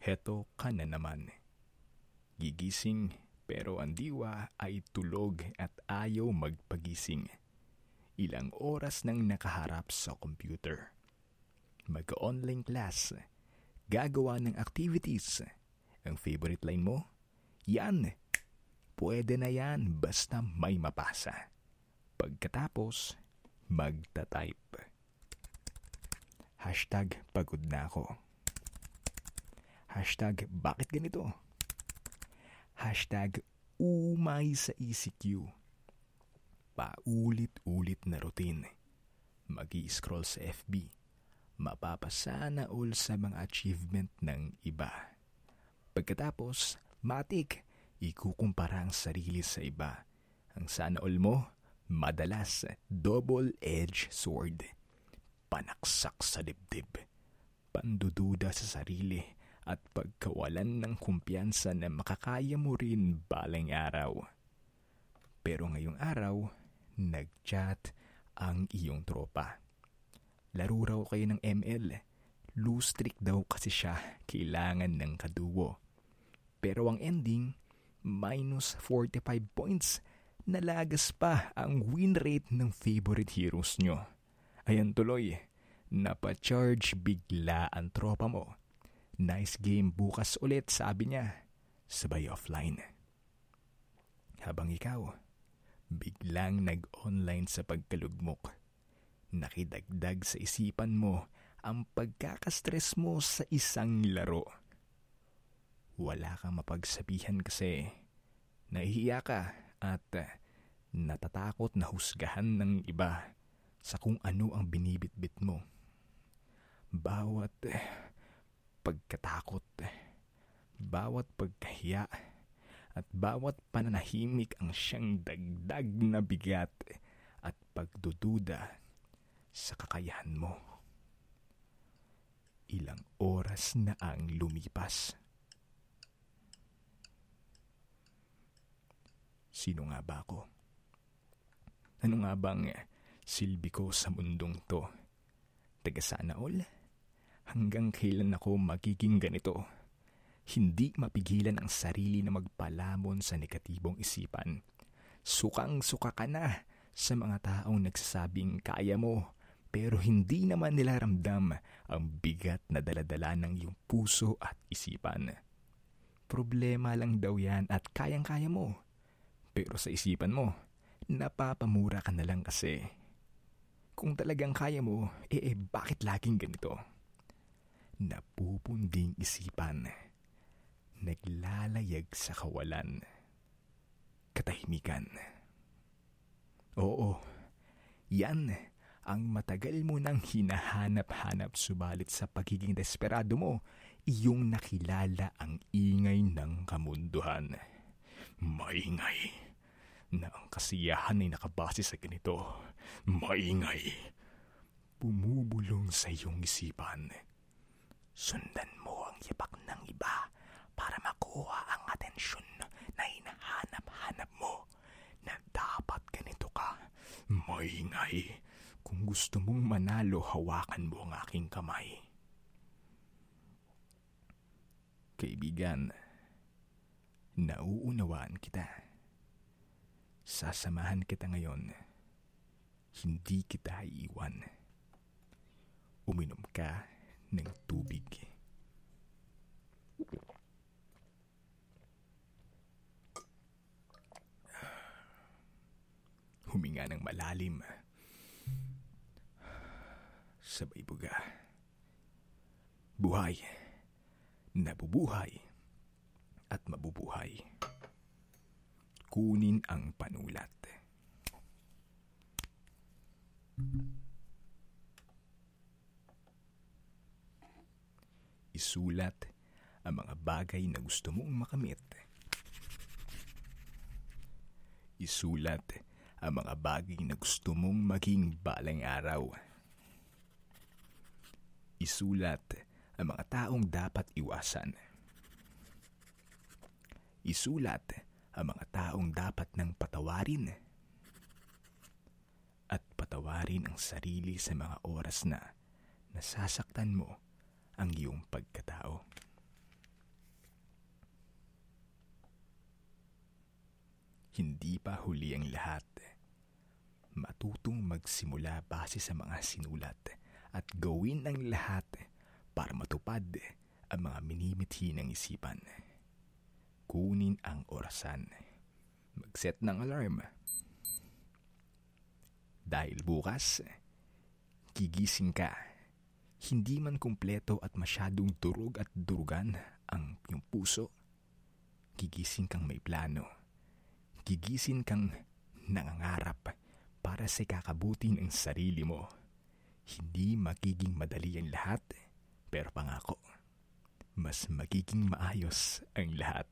Heto ka na naman. Gigising pero ang diwa ay tulog at ayaw magpagising. Ilang oras nang nakaharap sa computer. Mag-online class. Gagawa ng activities. Ang favorite line mo? Yan. Pwede na yan basta may mapasa. Pagkatapos, magta-type. Hashtag pagod na ako. Hashtag bakit ganito? Hashtag umay sa ECQ. Paulit-ulit na routine. mag scroll sa FB. Mapapasana all sa mga achievement ng iba. Pagkatapos, matik, ikukumpara ang sarili sa iba. Ang sana all mo, madalas double-edged sword. Panaksak sa dibdib. Pandududa sa sarili at pagkawalan ng kumpiyansa na makakaya mo rin balang araw. Pero ngayong araw, nag-chat ang iyong tropa. Laro raw kayo ng ML. Loose trick daw kasi siya, kailangan ng kaduwo. Pero ang ending, minus 45 points. Nalagas pa ang win rate ng favorite heroes nyo. Ayan tuloy, napacharge bigla ang tropa mo Nice game bukas ulit, sabi niya. Sabay offline. Habang ikaw, biglang nag-online sa pagkalugmok. Nakidagdag sa isipan mo ang pagkakastress mo sa isang laro. Wala kang mapagsabihan kasi nahihiya ka at natatakot na husgahan ng iba sa kung ano ang binibitbit mo. Bawat pagkatakot, bawat pagkahiya, at bawat pananahimik ang siyang dagdag na bigat at pagdududa sa kakayahan mo. Ilang oras na ang lumipas. Sino nga ba ako? Ano nga bang silbi ko sa mundong to? Taga sana all? Hanggang kailan ako magiging ganito? Hindi mapigilan ang sarili na magpalamon sa negatibong isipan. Sukang-suka ka na sa mga taong nagsasabing kaya mo pero hindi naman nila ramdam ang bigat na daladala ng iyong puso at isipan. Problema lang daw yan at kayang-kaya mo. Pero sa isipan mo, napapamura ka na lang kasi. Kung talagang kaya mo, eh, eh bakit laging ganito? Napupunding isipan, naglalayag sa kawalan, katahimikan. Oo, yan ang matagal mo nang hinahanap-hanap subalit sa pagiging desperado mo, iyong nakilala ang ingay ng kamunduhan. Maingay na ang kasiyahan ay nakabase sa ganito. Maingay. Bumubulong sa iyong isipan Sundan mo ang yapak ng iba para makuha ang atensyon na hinahanap-hanap mo na dapat ganito ka. Maingay. Kung gusto mong manalo, hawakan mo ang aking kamay. Kaibigan, nauunawaan kita. Sasamahan kita ngayon. Hindi kita iiwan. Uminom ka ng tubig. Huminga ng malalim. Sabay buga. Buhay. Nabubuhay. At mabubuhay. Kunin ang panulat. Thank you. Isulat ang mga bagay na gusto mong makamit. Isulat ang mga bagay na gusto mong maging balang araw. Isulat ang mga taong dapat iwasan. Isulat ang mga taong dapat nang patawarin. At patawarin ang sarili sa mga oras na nasasaktan mo ang iyong pagkatao. Hindi pa huli ang lahat. Matutong magsimula base sa mga sinulat at gawin ang lahat para matupad ang mga minimithi ng isipan. Kunin ang orasan. Mag-set ng alarm. Dahil bukas, gigising ka hindi man kumpleto at masyadong durog at durugan ang iyong puso. Gigising kang may plano. Gigising kang nangangarap para sa kakabuti ng sarili mo. Hindi magiging madali ang lahat, pero pangako, mas magiging maayos ang lahat.